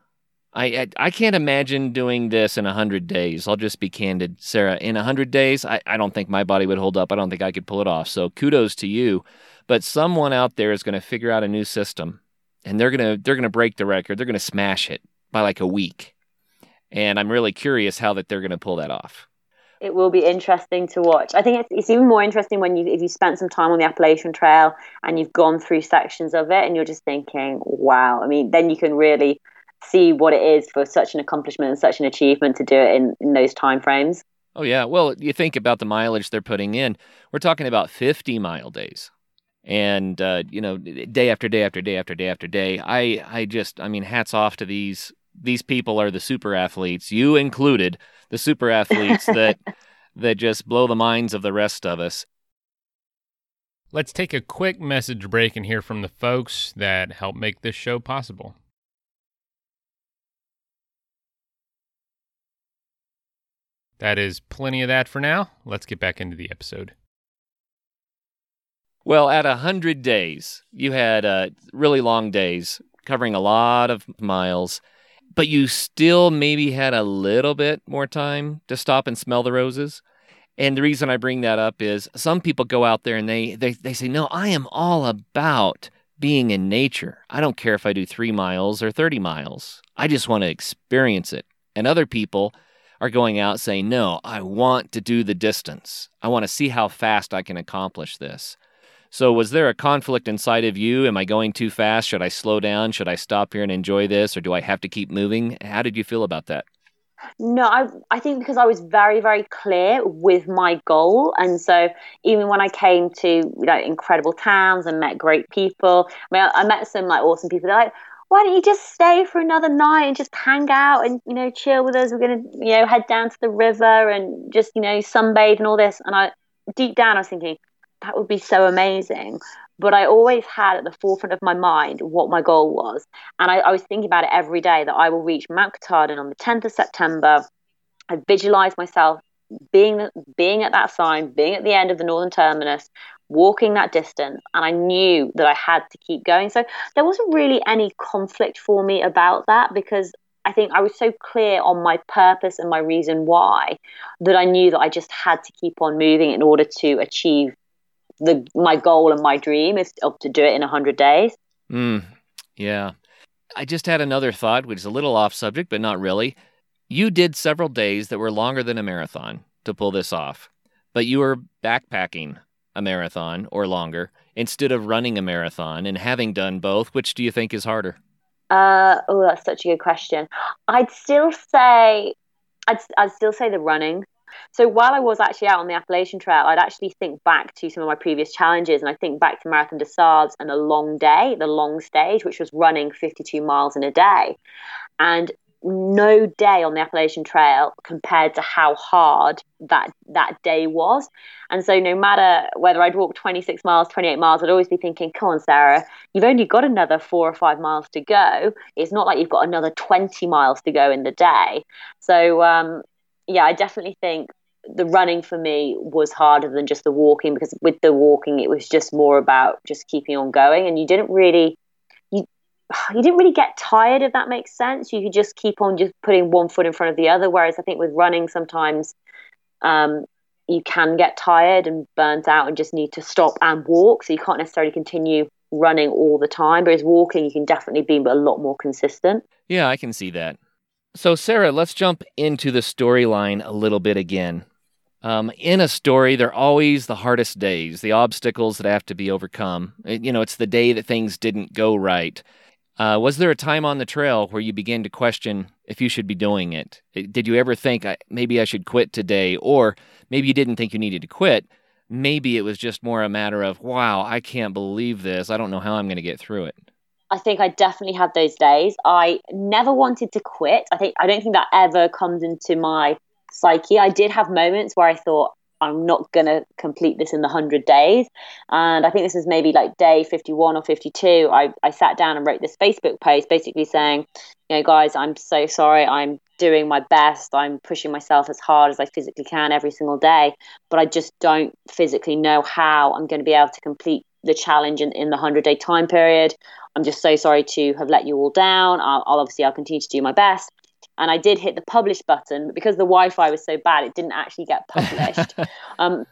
I, I, can't imagine doing this in 100 days. I'll just be candid, Sarah. In 100 days, I, I don't think my body would hold up. I don't think I could pull it off. So kudos to you. But someone out there is going to figure out a new system and they're going to they're going to break the record. They're going to smash it by like a week. And I'm really curious how that they're going to pull that off. It will be interesting to watch. I think it's, it's even more interesting when you if you spent some time on the Appalachian Trail and you've gone through sections of it and you're just thinking, wow. I mean, then you can really see what it is for such an accomplishment and such an achievement to do it in, in those time frames. Oh yeah, well, you think about the mileage they're putting in. We're talking about 50 mile days. And uh, you know, day after day after day after day after day. I I just I mean hats off to these these people are the super athletes, you included, the super athletes that that just blow the minds of the rest of us. Let's take a quick message break and hear from the folks that help make this show possible. That is plenty of that for now. Let's get back into the episode. Well, at 100 days, you had uh, really long days covering a lot of miles, but you still maybe had a little bit more time to stop and smell the roses. And the reason I bring that up is some people go out there and they, they, they say, No, I am all about being in nature. I don't care if I do three miles or 30 miles. I just want to experience it. And other people are going out saying, No, I want to do the distance. I want to see how fast I can accomplish this. So, was there a conflict inside of you? Am I going too fast? Should I slow down? Should I stop here and enjoy this? Or do I have to keep moving? How did you feel about that? No, I I think because I was very very clear with my goal, and so even when I came to you know incredible towns and met great people, I mean I, I met some like awesome people. They're like, why don't you just stay for another night and just hang out and you know chill with us? We're gonna you know head down to the river and just you know sunbathe and all this. And I deep down I was thinking that would be so amazing but I always had at the forefront of my mind what my goal was. And I, I was thinking about it every day that I will reach Mount Katahdin on the 10th of September. I visualized myself being being at that sign, being at the end of the northern terminus, walking that distance, and I knew that I had to keep going. So there wasn't really any conflict for me about that because I think I was so clear on my purpose and my reason why that I knew that I just had to keep on moving in order to achieve the my goal and my dream is to, to do it in 100 days. Mm, yeah. I just had another thought, which is a little off subject, but not really. You did several days that were longer than a marathon to pull this off, but you were backpacking a marathon or longer instead of running a marathon. And having done both, which do you think is harder? Uh, oh, that's such a good question. I'd still say, I'd, I'd still say the running so while I was actually out on the Appalachian Trail, I'd actually think back to some of my previous challenges, and I think back to Marathon des Sables and a long day, the long stage, which was running 52 miles in a day. And no day on the Appalachian Trail compared to how hard that that day was. And so no matter whether I'd walk 26 miles, 28 miles, I'd always be thinking, come on, Sarah, you've only got another four or five miles to go. It's not like you've got another 20 miles to go in the day. So um, yeah, I definitely think the running for me was harder than just the walking because with the walking it was just more about just keeping on going and you didn't really you you didn't really get tired if that makes sense. You could just keep on just putting one foot in front of the other whereas i think with running sometimes um, you can get tired and burnt out and just need to stop and walk so you can't necessarily continue running all the time whereas walking you can definitely be a lot more consistent. Yeah i can see that so, Sarah, let's jump into the storyline a little bit again. Um, in a story, they're always the hardest days, the obstacles that have to be overcome. You know, it's the day that things didn't go right. Uh, was there a time on the trail where you began to question if you should be doing it? Did you ever think maybe I should quit today? Or maybe you didn't think you needed to quit. Maybe it was just more a matter of, wow, I can't believe this. I don't know how I'm going to get through it. I think I definitely had those days. I never wanted to quit. I think I don't think that ever comes into my psyche. I did have moments where I thought I'm not going to complete this in the 100 days. And I think this is maybe like day 51 or 52. I, I sat down and wrote this Facebook post basically saying, you know, guys, I'm so sorry. I'm doing my best. I'm pushing myself as hard as I physically can every single day. But I just don't physically know how I'm going to be able to complete the challenge in, in the 100 day time period. I'm just so sorry to have let you all down. I'll, I'll obviously I'll continue to do my best. And I did hit the publish button, but because the Wi-Fi was so bad, it didn't actually get published. um,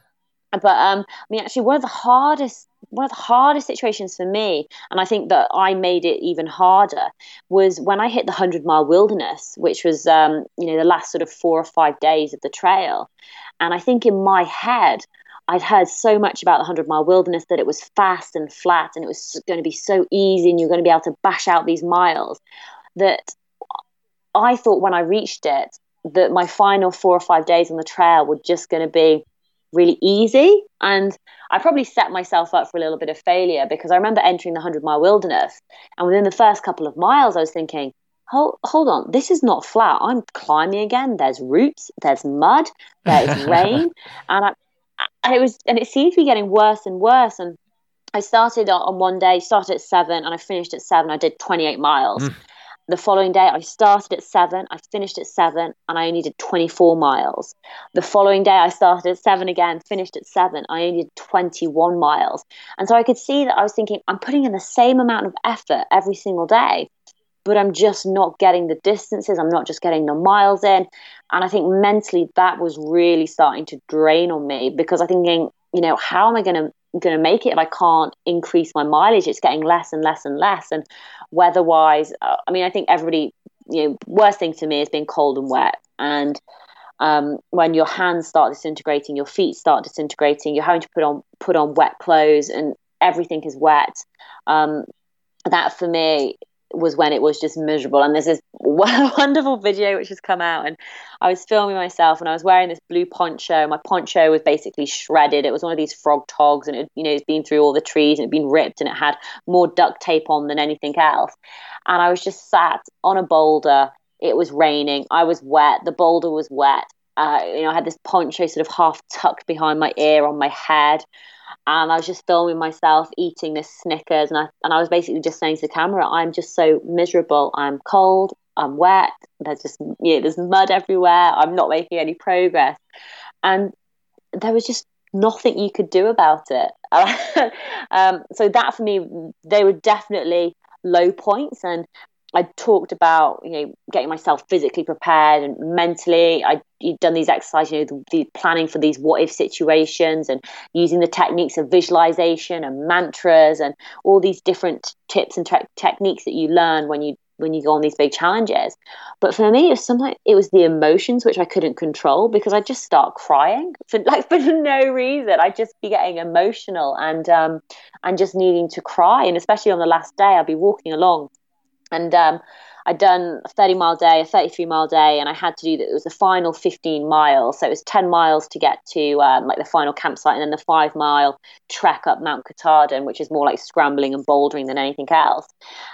but um, I mean, actually, one of the hardest one of the hardest situations for me, and I think that I made it even harder, was when I hit the hundred mile wilderness, which was um, you know the last sort of four or five days of the trail. And I think in my head, I'd heard so much about the 100 mile wilderness that it was fast and flat and it was going to be so easy and you're going to be able to bash out these miles that I thought when I reached it that my final four or five days on the trail were just going to be really easy. And I probably set myself up for a little bit of failure because I remember entering the 100 mile wilderness. And within the first couple of miles, I was thinking, hold, hold on, this is not flat. I'm climbing again. There's roots, there's mud, there's rain. And I, and it was and it seemed to be getting worse and worse. And i started on one day started at seven and i finished at seven. I did 28 miles. Mm. the following day i started at seven i finished at seven and i only did 24 miles. The following day i started at seven again finished at seven i only did 21 miles. And so i could see that i was thinking i'm putting in the same amount of effort every single day but I'm just not getting the distances. I'm not just getting the miles in. And I think mentally that was really starting to drain on me because I'm thinking, you know, how am I going to going to make it if I can't increase my mileage? It's getting less and less and less. And weather wise, uh, I mean, I think everybody, you know, worst thing to me is being cold and wet. And um, when your hands start disintegrating, your feet start disintegrating, you're having to put on put on wet clothes, and everything is wet. Um, that for me was when it was just miserable. And there's this wonderful video which has come out, and I was filming myself, and I was wearing this blue poncho. My poncho was basically shredded. It was one of these Frogg Toggs, and it, you know, it's been through all the trees and it had been ripped, and it had more duct tape on than anything else. And I was just sat on a boulder. It was raining. I was wet. The boulder was wet. Uh, you know, I had this poncho sort of half tucked behind my ear on my head and I was just filming myself eating this Snickers, and I and I was basically just saying to the camera, "I'm just so miserable. I'm cold. I'm wet. There's just yeah, there's mud everywhere. I'm not making any progress." And there was just nothing you could do about it. um, so that for me, they were definitely low points, and I talked about you know getting myself physically prepared and mentally. I had done these exercises, you know, the, the, planning for these what if situations and using the techniques of visualization and mantras and all these different tips and te- techniques that you learn when you when you go on these big challenges. But for me, it was something. It was the emotions which I couldn't control because I'd just start crying for like for no reason. I'd just be getting emotional and um and just needing to cry. And especially on the last day, I'd be walking along and um, I'd done a 30 mile day, a 33 mile day, and I had to do that. It was the final 15 miles. So it was 10 miles to get to um, like the final campsite, and then the five mile trek up Mount Katahdin, which is more like scrambling and bouldering than anything else.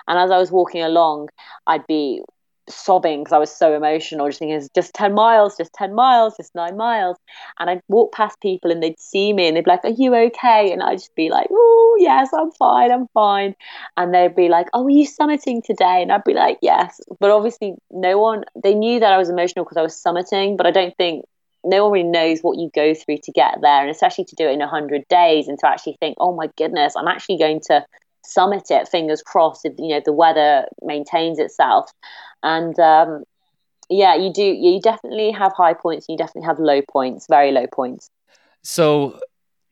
And as I was walking along, I'd be sobbing because I was so emotional, just thinking it's just 10 miles, just 10 miles, just nine miles. And I'd walk past people and they'd see me and they'd be like, Are you okay? And I'd just be like, Oh, yes, I'm fine, I'm fine. And they'd be like, Oh, are you summiting today? And I'd be like, Yes. But obviously, no one, they knew that I was emotional because I was summiting, but I don't think no one really knows what you go through to get there and especially to do it in 100 days and to actually think oh my goodness i'm actually going to summit it fingers crossed if you know the weather maintains itself and um, yeah, you do. You definitely have high points. You definitely have low points, very low points. So,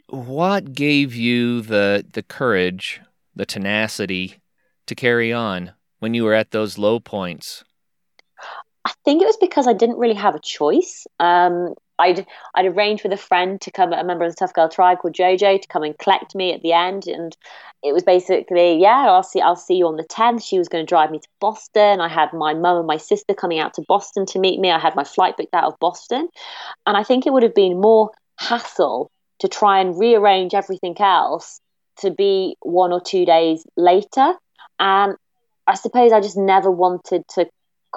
what gave you the the courage, the tenacity to carry on when you were at those low points? I think it was because I didn't really have a choice. Um, I'd I'd arranged with a friend to come, a member of the Tough Girl tribe called JoJo, to come and collect me at the end, and it was basically, yeah, I'll see, I'll see you on the tenth. She was going to drive me to Boston. I had my mum and my sister coming out to Boston to meet me. I had my flight booked out of Boston, and I think it would have been more hassle to try and rearrange everything else to be one or two days later, and I suppose I just never wanted to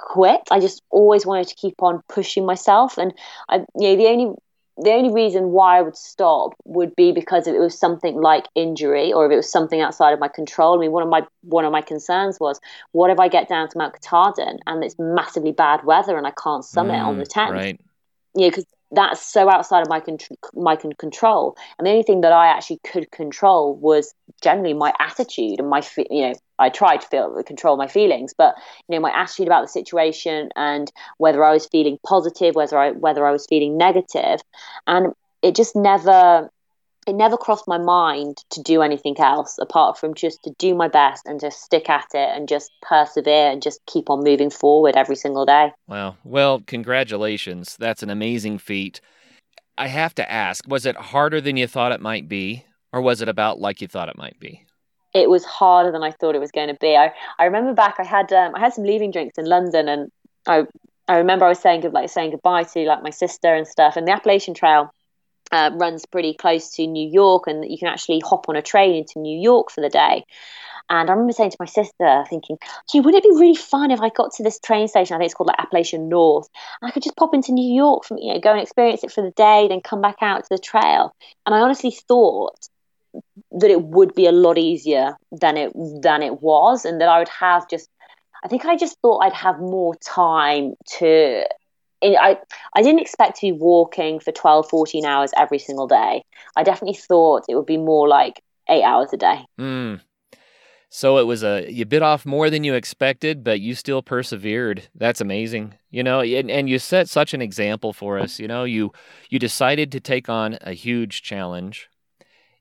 quit. I just always wanted to keep on pushing myself, and I, you know, the only the only reason why I would stop would be because if it was something like injury or if it was something outside of my control. I mean, one of my one of my concerns was, what if I get down to Mount Katahdin and it's massively bad weather and I can't summit mm, on the 10th? Right. Yeah, because that's so outside of my con- my con- control. And the only thing that I actually could control was generally my attitude and my you know I tried to feel control my feelings, but you know my attitude about the situation and whether I was feeling positive, whether I whether I was feeling negative, and it just never it never crossed my mind to do anything else apart from just to do my best and just stick at it and just persevere and just keep on moving forward every single day. Wow. Well, congratulations. That's an amazing feat. I have to ask, was it harder than you thought it might be, or was it about like you thought it might be? It was harder than I thought it was going to be. I, I remember back I had um, I had some leaving drinks in London and I I remember I was saying good like saying goodbye to like my sister and stuff and the Appalachian Trail uh, runs pretty close to New York, and you can actually hop on a train into New York for the day. And I remember saying to my sister, thinking, gee, wouldn't it be really fun if I got to this train station? I think it's called like Appalachian North. And I could just pop into New York, from, you know, go and experience it for the day, then come back out to the trail. And I honestly thought that it would be a lot easier than it than it was, and that I would have just. I think I just thought I'd have more time to I, I didn't expect to be walking for 12, 14 hours every single day. I definitely thought it would be more like eight hours a day. Mm. So it was a you bit off more than you expected, but you still persevered. That's amazing. You know, and, and you set such an example for us. You know, you you decided to take on a huge challenge.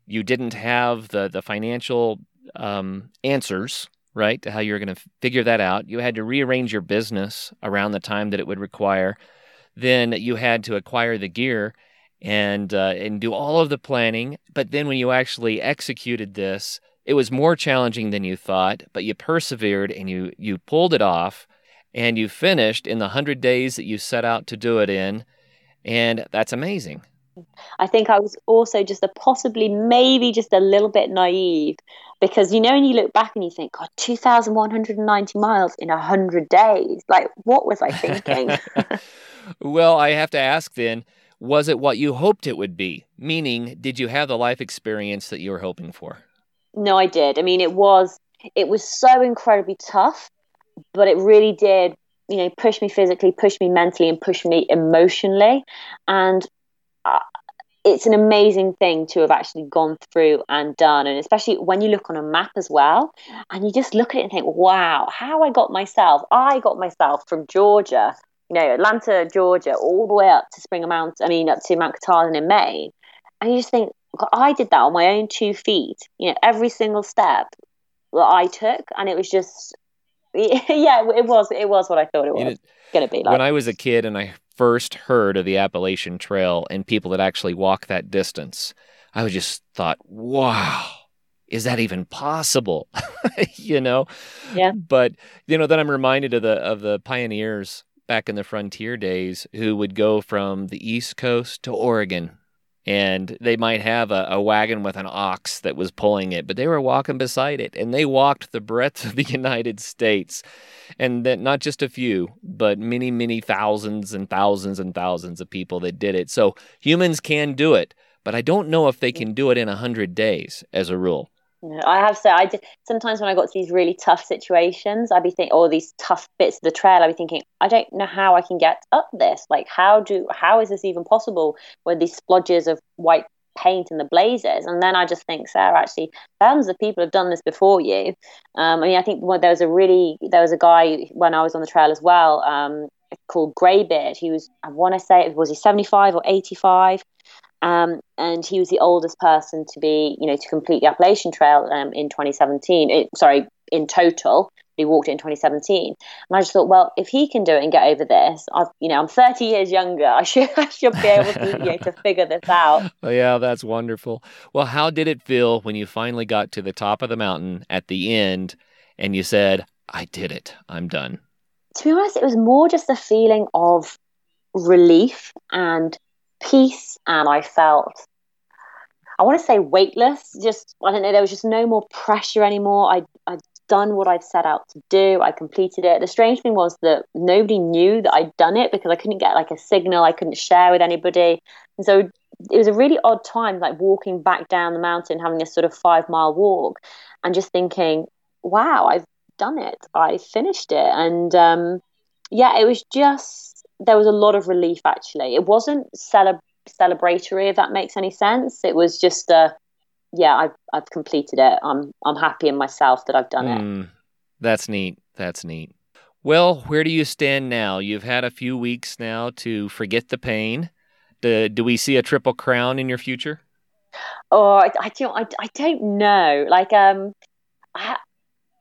You didn't have the the financial um, answers right to how you were going to figure that out. You had to rearrange your business around the time that it would require. Then you had to acquire the gear and uh, and do all of the planning. But then when you actually executed this it was more challenging than you thought, but you persevered and you you pulled it off and you finished in the 100 days that you set out to do it in and that's amazing. I think I was also just a possibly maybe just a little bit naive because you know when you look back and you think god 2190 miles in 100 days like what was I thinking? well, I have to ask then was it what you hoped it would be? Meaning, did you have the life experience that you were hoping for? No, I did. I mean, it was it was so incredibly tough, but it really did, you know, push me physically, push me mentally, and push me emotionally. And uh, it's an amazing thing to have actually gone through and done. And especially when you look on a map as well, and you just look at it and think, wow, how I got myself, I got myself from Georgia, you know, Atlanta, Georgia, all the way up to Springer Mount, I mean, up to Mount Katahdin in Maine. And you just think, I did that on my own two feet. You know, every single step that I took, and it was just, yeah, it was, it was what I thought it was you know, going to be. Like. When I was a kid and I first heard of the Appalachian Trail and people that actually walk that distance, I was just thought, wow. Is that even possible? you know? Yeah. But you know, then I'm reminded of the of the pioneers back in the frontier days who would go from the East Coast to Oregon and they might have a, a, wagon with an ox that was pulling it, but they were walking beside it, and they walked the breadth of the United States, and that not just a few, but many, many thousands and thousands and thousands of people that did it. So humans can do it, but I don't know if they can do it in a hundred days as a rule. I have say, I did, sometimes when I got to these really tough situations, I'd be thinking, or these tough bits of the trail, I'd be thinking, I don't know how I can get up this. Like, how do, how is this even possible? With these splodges of white paint and the blazes, and then I just think, Sarah, actually, thousands of people have done this before you. Um, I mean, I think well, there was a really, there was a guy when I was on the trail as well, um, called Greybeard. He was, I want to say, was he seventy five or eighty five? Um, and he was the oldest person to be, you know, to complete the Appalachian Trail um, in 2017. It, sorry, in total, he walked it in 2017. And I just thought, well, if he can do it and get over this, I've, you know, I'm 30 years younger. I should, I should be able to, you know, to figure this out. Oh, yeah, that's wonderful. Well, how did it feel when you finally got to the top of the mountain at the end and you said, I did it, I'm done? To be honest, it was more just a feeling of relief and peace and I felt I want to say weightless. Just I don't know. There was just no more pressure anymore. I I'd done what I'd set out to do. I completed it. The strange thing was that nobody knew that I'd done it because I couldn't get like a signal. I couldn't share with anybody, and so it was a really odd time, like walking back down the mountain, having this sort of five mile walk, and just thinking, "Wow, I've done it. I finished it." And um, yeah, it was just there was a lot of relief actually. It wasn't cele- celebratory, if that makes any sense. It was just a, yeah, I've I've completed it. I'm I'm happy in myself that I've done mm, it. Hmm. That's neat. That's neat. Well, where do you stand now? You've had a few weeks now to forget the pain. Do, do we see a triple crown in your future? Oh, I, I don't. I, I don't know. Like, um, I,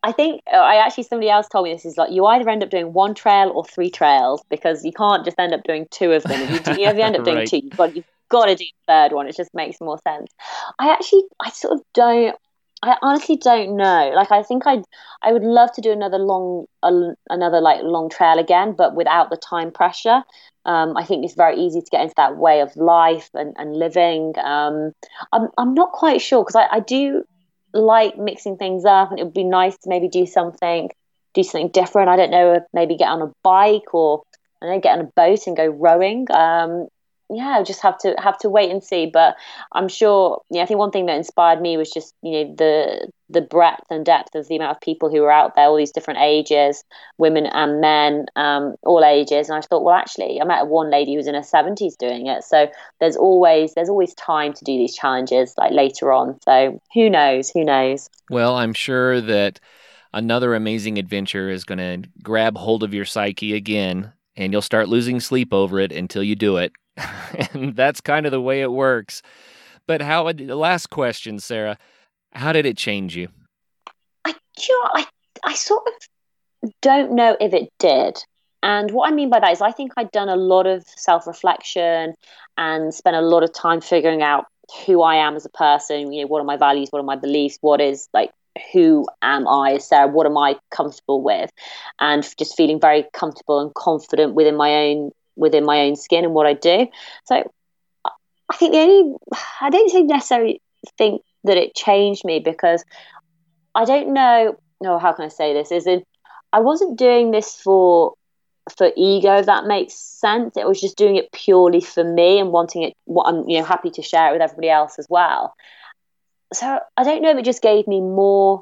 I think uh, I actually somebody else told me this is like you either end up doing one trail or three trails because you can't just end up doing two of them. If you, do, you know, if you end up doing right. two, you've got you've got to do the third one. It just makes more sense. I actually I sort of don't. I honestly don't know. Like I think I I would love to do another long uh, another like long trail again, but without the time pressure. Um, I think it's very easy to get into that way of life and, and living. Um, I'm I'm not quite sure because I, I do like mixing things up, and it would be nice to maybe do something, do something different. I don't know, maybe get on a bike or I don't know, get on a boat and go rowing. Um, yeah, just have to have to wait and see. But I'm sure. Yeah, I think one thing that inspired me was just you know the the breadth and depth of the amount of people who were out there, all these different ages, women and men, um, all ages. And I thought, well, actually, I met one lady who was in her seventies doing it. So there's always there's always time to do these challenges like later on. So who knows? Who knows? Well, I'm sure that another amazing adventure is going to grab hold of your psyche again, and you'll start losing sleep over it until you do it. and that's kind of the way it works. But how? Last question, Sarah. How did it change you? I, I, I sort of don't know if it did. And what I mean by that is, I think I'd done a lot of self reflection and spent a lot of time figuring out who I am as a person. You know, what are my values? What are my beliefs? What is like who am I Sarah? What am I comfortable with? And just feeling very comfortable and confident within my own within my own skin and what I do. So I think the only I don't necessarily think that it changed me because I don't know. No, how can I say this? Is in I wasn't doing this for for ego. That makes sense. It was just doing it purely for me and wanting it. What I'm you know happy to share it with everybody else as well. So I don't know if it just gave me more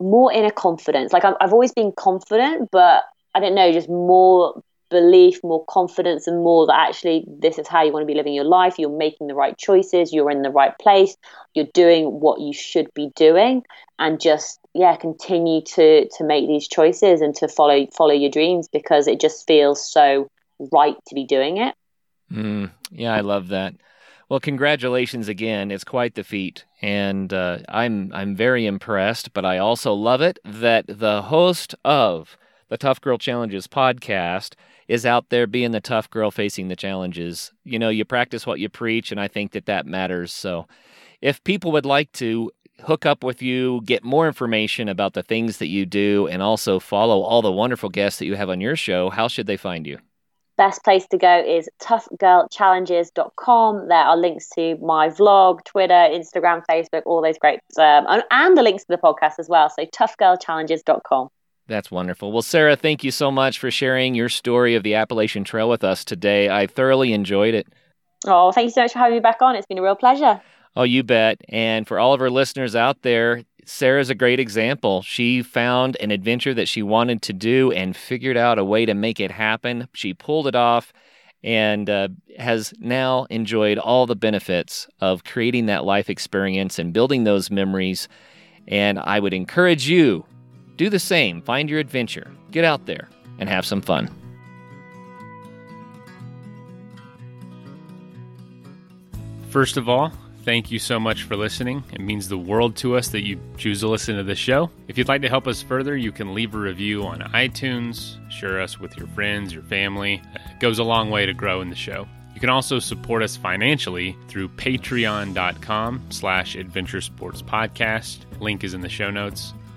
more inner confidence. Like I've, I've always been confident, but I don't know, just more belief, more confidence, and more that actually this is how you want to be living your life. You're making the right choices. You're in the right place. You're doing what you should be doing, and just yeah, continue to to make these choices and to follow follow your dreams because it just feels so right to be doing it. Mm, yeah, I love that. Well, congratulations again. It's quite the feat, and uh, I'm I'm very impressed. But I also love it that the host of the Tough Girl Challenges podcast is out there being the tough girl facing the challenges. You know, you practice what you preach, and I think that that matters. So, if people would like to hook up with you, get more information about the things that you do, and also follow all the wonderful guests that you have on your show, how should they find you? Best place to go is toughgirlchallenges.com. There are links to my vlog, Twitter, Instagram, Facebook, all those great, um, and, the links to the podcast as well. So toughgirlchallenges.com. That's wonderful. Well, Sarah, thank you so much for sharing your story of the Appalachian Trail with us today. I thoroughly enjoyed it. Oh, thank you so much for having me back on. It's been a real pleasure. Oh, you bet. And for all of our listeners out there, Sarah's a great example. She found an adventure that she wanted to do and figured out a way to make it happen. She pulled it off and uh, has now enjoyed all the benefits of creating that life experience and building those memories. And I would encourage you do the same. Find your adventure, get out there, and have some fun. First of all, thank you so much for listening. It means the world to us that you choose to listen to this show. If you'd like to help us further, you can leave a review on iTunes, share us with your friends, your family. It goes a long way to grow in the show. You can also support us financially through patreon.com slash adventure sports podcast. Link is in the show notes.